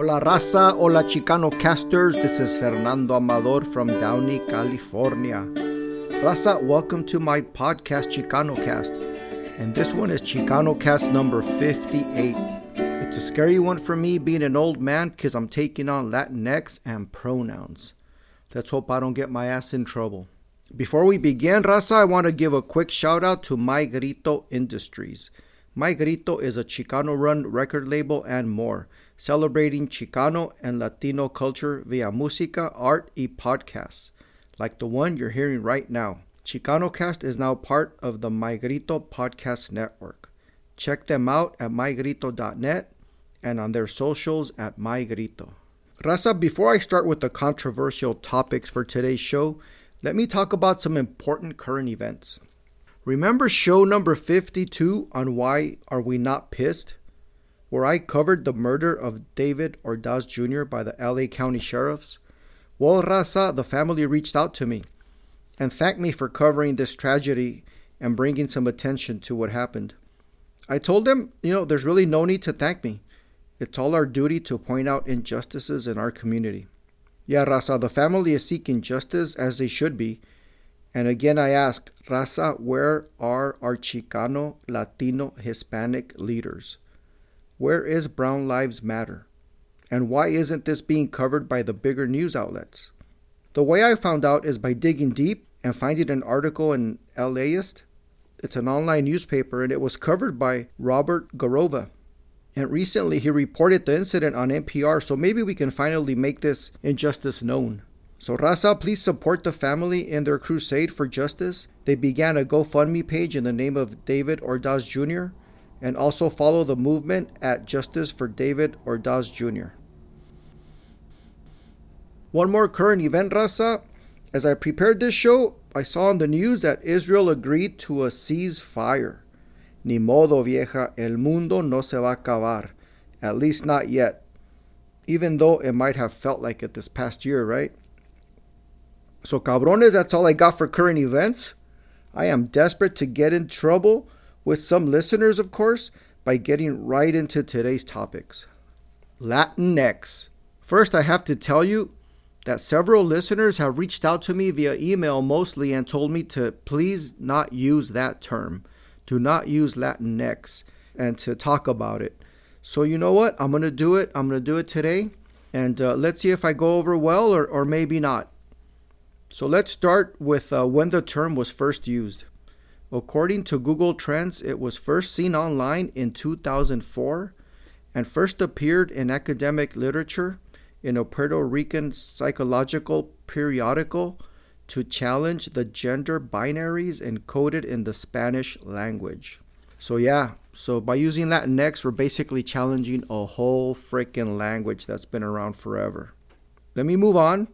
Hola raza, hola Chicano casters. This is Fernando Amador from Downey, California. Raza, welcome to my podcast Chicano Cast. And this one is Chicano Cast number 58. It's a scary one for me being an old man because I'm taking on Latinx and pronouns. Let's hope I don't get my ass in trouble. Before we begin, Raza, I want to give a quick shout out to My Grito Industries. My Grito is a Chicano run record label and more celebrating Chicano and Latino culture via música, art, y podcasts, like the one you're hearing right now. ChicanoCast is now part of the My Grito podcast network. Check them out at mygrito.net and on their socials at mygrito. Raza, before I start with the controversial topics for today's show, let me talk about some important current events. Remember show number 52 on why are we not pissed? where I covered the murder of David Ordaz Jr. by the LA County Sheriffs, well, Raza, the family reached out to me and thanked me for covering this tragedy and bringing some attention to what happened. I told them, you know, there's really no need to thank me. It's all our duty to point out injustices in our community. Yeah, Raza, the family is seeking justice as they should be. And again, I ask, Raza, where are our Chicano, Latino, Hispanic leaders? Where is Brown Lives Matter? And why isn't this being covered by the bigger news outlets? The way I found out is by digging deep and finding an article in LAist. It's an online newspaper and it was covered by Robert Garrova. And recently he reported the incident on NPR, so maybe we can finally make this injustice known. So, Raza, please support the family in their crusade for justice. They began a GoFundMe page in the name of David Ordaz Jr and also follow the movement at Justice for David Ordaz Jr. One more current event, Raza. As I prepared this show, I saw on the news that Israel agreed to a ceasefire. Ni modo, vieja, el mundo no se va a acabar. At least not yet. Even though it might have felt like it this past year, right? So, cabrones, that's all I got for current events. I am desperate to get in trouble with some listeners, of course, by getting right into today's topics. Latinx. First, I have to tell you that several listeners have reached out to me via email mostly and told me to please not use that term. Do not use Latinx and to talk about it. So, you know what? I'm going to do it. I'm going to do it today. And uh, let's see if I go over well or, or maybe not. So, let's start with uh, when the term was first used. According to Google Trends, it was first seen online in 2004 and first appeared in academic literature in a Puerto Rican psychological periodical to challenge the gender binaries encoded in the Spanish language. So, yeah, so by using Latinx, we're basically challenging a whole freaking language that's been around forever. Let me move on.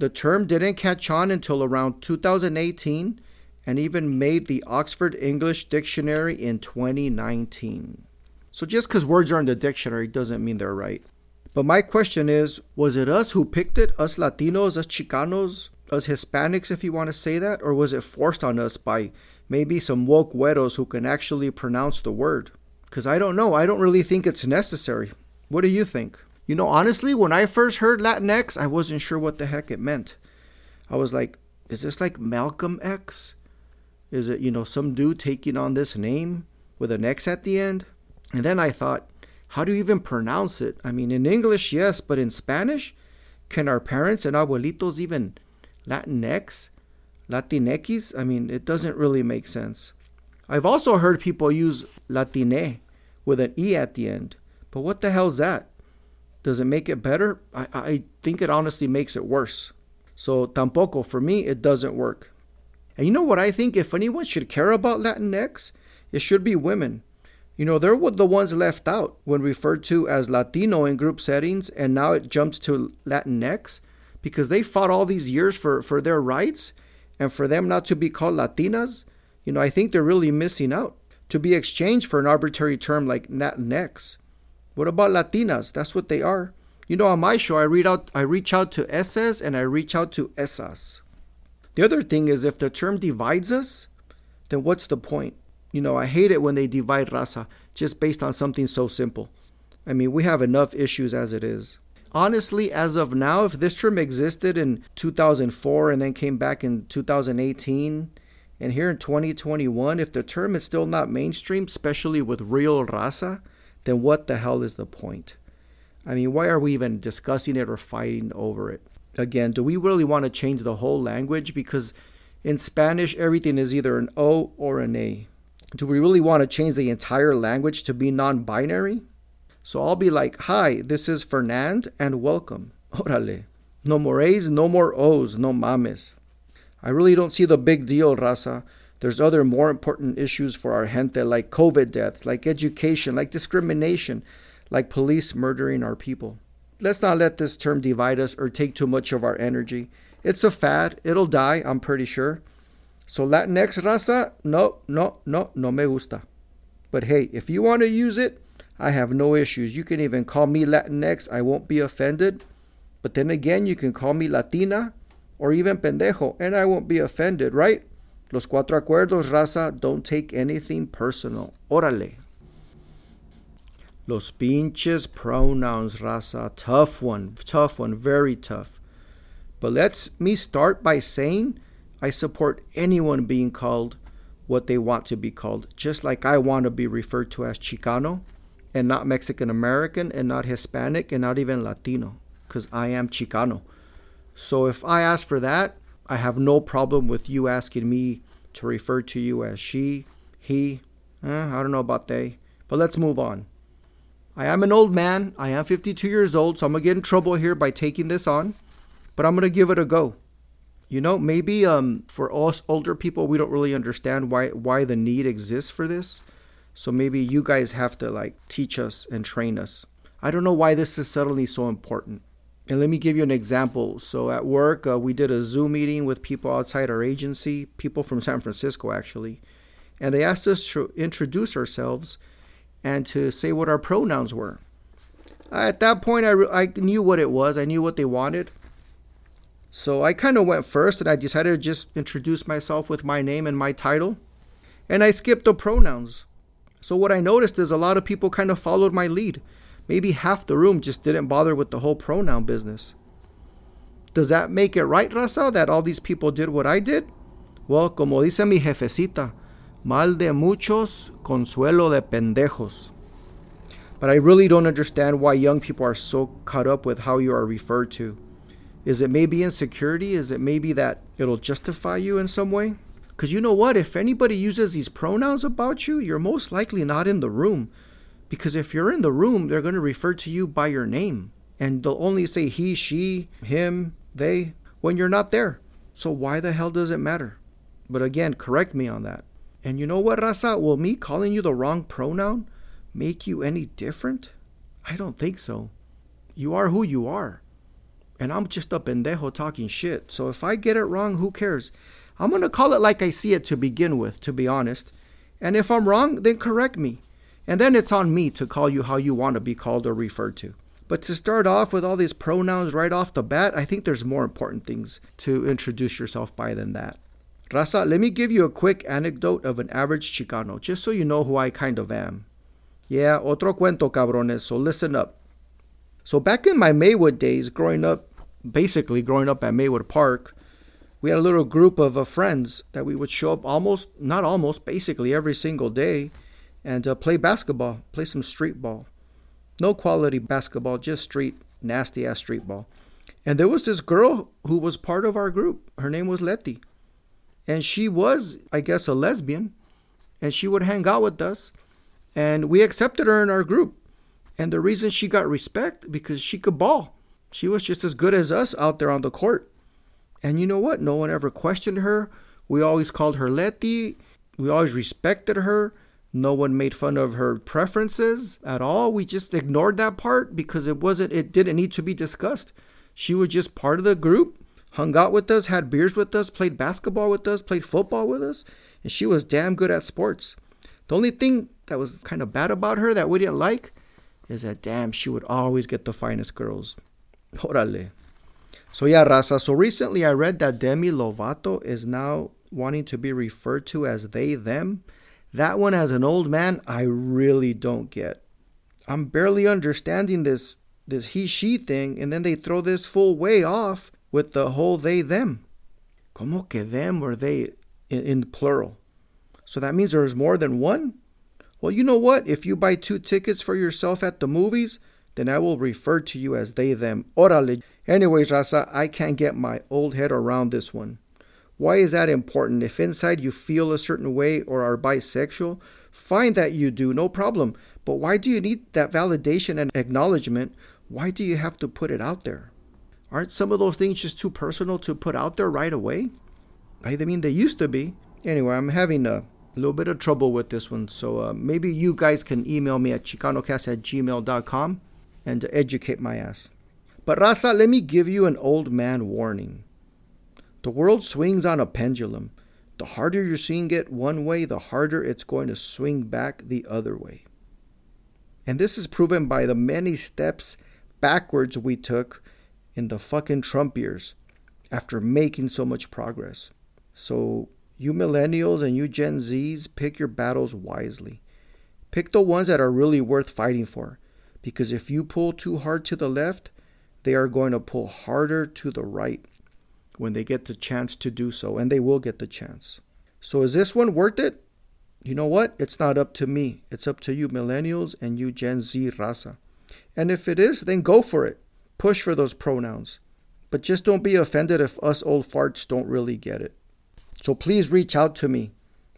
The term didn't catch on until around 2018 and even made the Oxford English Dictionary in 2019. So just because words are in the dictionary doesn't mean they're right. But my question is was it us who picked it, us Latinos, us Chicanos, us Hispanics, if you want to say that, or was it forced on us by maybe some woke güeros who can actually pronounce the word? Because I don't know. I don't really think it's necessary. What do you think? You know, honestly, when I first heard Latinx, I wasn't sure what the heck it meant. I was like, is this like Malcolm X? Is it, you know, some dude taking on this name with an X at the end? And then I thought, how do you even pronounce it? I mean, in English, yes, but in Spanish? Can our parents and abuelitos even Latinx? Latinx? I mean, it doesn't really make sense. I've also heard people use Latine with an E at the end. But what the hell's that? Does it make it better? I, I think it honestly makes it worse. So, tampoco, for me, it doesn't work. And you know what I think? If anyone should care about Latinx, it should be women. You know, they're the ones left out when referred to as Latino in group settings, and now it jumps to Latinx because they fought all these years for, for their rights and for them not to be called Latinas. You know, I think they're really missing out to be exchanged for an arbitrary term like Latinx. What about Latinas? That's what they are. You know, on my show, I read out, I reach out to esas and I reach out to esas. The other thing is if the term divides us, then what's the point? You know, I hate it when they divide raza just based on something so simple. I mean, we have enough issues as it is. Honestly, as of now, if this term existed in 2004 and then came back in 2018, and here in 2021, if the term is still not mainstream, especially with real raza, then what the hell is the point? I mean, why are we even discussing it or fighting over it? Again, do we really want to change the whole language? Because in Spanish, everything is either an O or an A. Do we really want to change the entire language to be non binary? So I'll be like, Hi, this is Fernand and welcome. Orale. No more A's, no more O's, no mames. I really don't see the big deal, raza. There's other more important issues for our gente like COVID deaths, like education, like discrimination, like police murdering our people. Let's not let this term divide us or take too much of our energy. It's a fad. It'll die, I'm pretty sure. So Latinx raza, no, no, no, no me gusta. But hey, if you want to use it, I have no issues. You can even call me Latinx. I won't be offended. But then again, you can call me Latina or even pendejo, and I won't be offended, right? Los cuatro acuerdos, raza, don't take anything personal. Órale. Los pinches pronouns, raza. Tough one, tough one, very tough. But let's me start by saying I support anyone being called what they want to be called, just like I want to be referred to as Chicano and not Mexican American and not Hispanic and not even Latino because I am Chicano. So if I ask for that, I have no problem with you asking me to refer to you as she, he. Eh, I don't know about they. But let's move on. I am an old man. I am 52 years old, so I'm going to get in trouble here by taking this on. But I'm going to give it a go. You know, maybe um, for us older people, we don't really understand why why the need exists for this. So maybe you guys have to like teach us and train us. I don't know why this is suddenly so important. And let me give you an example. So at work, uh, we did a Zoom meeting with people outside our agency, people from San Francisco actually, and they asked us to introduce ourselves and to say what our pronouns were. At that point, I, re- I knew what it was. I knew what they wanted. So I kind of went first and I decided to just introduce myself with my name and my title. And I skipped the pronouns. So what I noticed is a lot of people kind of followed my lead. Maybe half the room just didn't bother with the whole pronoun business. Does that make it right, Raza, that all these people did what I did? Well, como dice mi jefecita, mal de muchos, consuelo de pendejos. But I really don't understand why young people are so caught up with how you are referred to. Is it maybe insecurity? Is it maybe that it'll justify you in some way? Because you know what? If anybody uses these pronouns about you, you're most likely not in the room. Because if you're in the room, they're going to refer to you by your name. And they'll only say he, she, him, they when you're not there. So why the hell does it matter? But again, correct me on that. And you know what, Raza? Will me calling you the wrong pronoun make you any different? I don't think so. You are who you are. And I'm just a pendejo talking shit. So if I get it wrong, who cares? I'm going to call it like I see it to begin with, to be honest. And if I'm wrong, then correct me. And then it's on me to call you how you want to be called or referred to. But to start off with all these pronouns right off the bat, I think there's more important things to introduce yourself by than that. Raza, let me give you a quick anecdote of an average Chicano, just so you know who I kind of am. Yeah, otro cuento, cabrones, so listen up. So back in my Maywood days, growing up, basically growing up at Maywood Park, we had a little group of uh, friends that we would show up almost, not almost, basically every single day and uh, play basketball, play some street ball. No quality basketball, just street, nasty ass street ball. And there was this girl who was part of our group. Her name was Letty. And she was, I guess, a lesbian. And she would hang out with us. And we accepted her in our group. And the reason she got respect because she could ball. She was just as good as us out there on the court. And you know what? No one ever questioned her. We always called her Letty. We always respected her. No one made fun of her preferences at all. We just ignored that part because it wasn't it didn't need to be discussed. She was just part of the group, hung out with us, had beers with us, played basketball with us, played football with us, and she was damn good at sports. The only thing that was kind of bad about her that we didn't like is that damn she would always get the finest girls. Órale. So yeah, Raza. So recently I read that Demi Lovato is now wanting to be referred to as they, them. That one as an old man, I really don't get. I'm barely understanding this this he she thing and then they throw this full way off with the whole they them. Como que them or they in, in plural? So that means there's more than one? Well, you know what? If you buy two tickets for yourself at the movies, then I will refer to you as they them. Orale. Anyways, Raza, I can't get my old head around this one. Why is that important? If inside you feel a certain way or are bisexual, fine that you do, no problem. But why do you need that validation and acknowledgement? Why do you have to put it out there? Aren't some of those things just too personal to put out there right away? I mean, they used to be. Anyway, I'm having a little bit of trouble with this one, so uh, maybe you guys can email me at chicanocast at gmail.com and educate my ass. But Raza, let me give you an old man warning. The world swings on a pendulum. The harder you're seeing it one way, the harder it's going to swing back the other way. And this is proven by the many steps backwards we took in the fucking Trump years after making so much progress. So, you millennials and you Gen Zs, pick your battles wisely. Pick the ones that are really worth fighting for. Because if you pull too hard to the left, they are going to pull harder to the right when they get the chance to do so, and they will get the chance. So, is this one worth it? You know what? It's not up to me. It's up to you, millennials, and you, Gen Z raza. And if it is, then go for it. Push for those pronouns. But just don't be offended if us old farts don't really get it. So please reach out to me.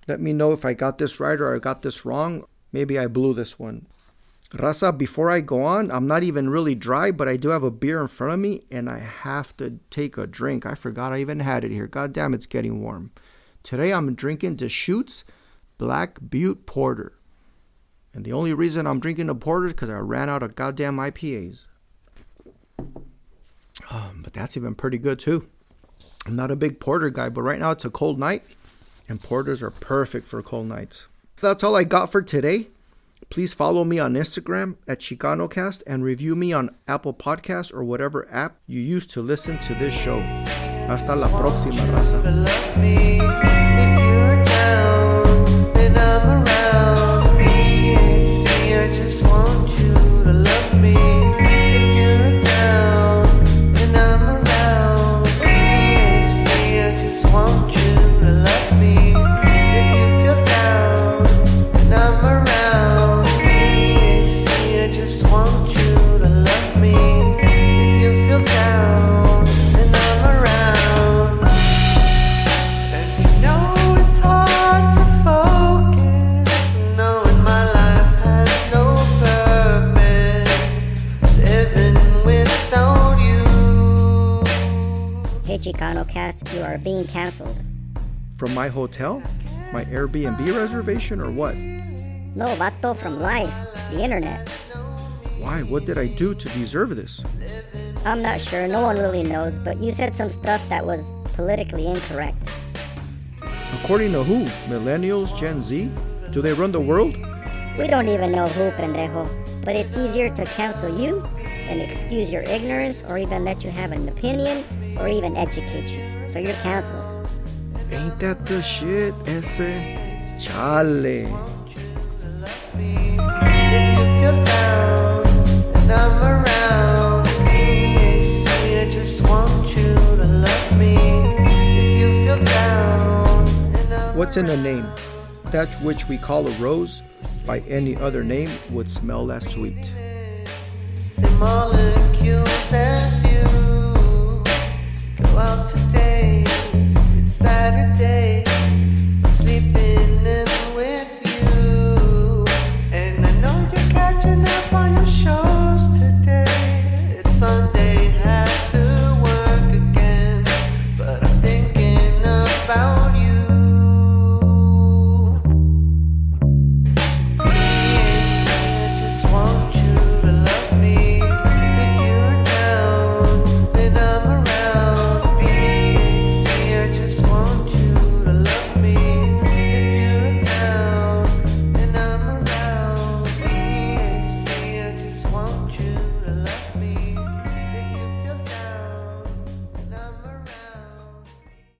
Let me know if I got this right or I got this wrong. Maybe I blew this one. Raza, before I go on, I'm not even really dry, but I do have a beer in front of me and I have to take a drink. I forgot I even had it here. God damn, it's getting warm. Today I'm drinking Deschutes Black Butte Porter. And the only reason I'm drinking a porter is because I ran out of goddamn IPAs. Um, but that's even pretty good too. I'm not a big porter guy, but right now it's a cold night, and porters are perfect for cold nights. That's all I got for today. Please follow me on Instagram at ChicanoCast and review me on Apple Podcasts or whatever app you use to listen to this show. Hasta la próxima, raza. Chicano cast, you are being canceled. From my hotel? My Airbnb reservation or what? No, vato, from life, the internet. Why? What did I do to deserve this? I'm not sure, no one really knows, but you said some stuff that was politically incorrect. According to who? Millennials, Gen Z? Do they run the world? We don't even know who, pendejo. But it's easier to cancel you than excuse your ignorance or even let you have an opinion or even educate you. So you're canceled. Ain't that the shit, ese? Chale. What's in a name? That which we call a rose, by any other name, would smell as sweet. Symbolic. Well, today it's Saturday.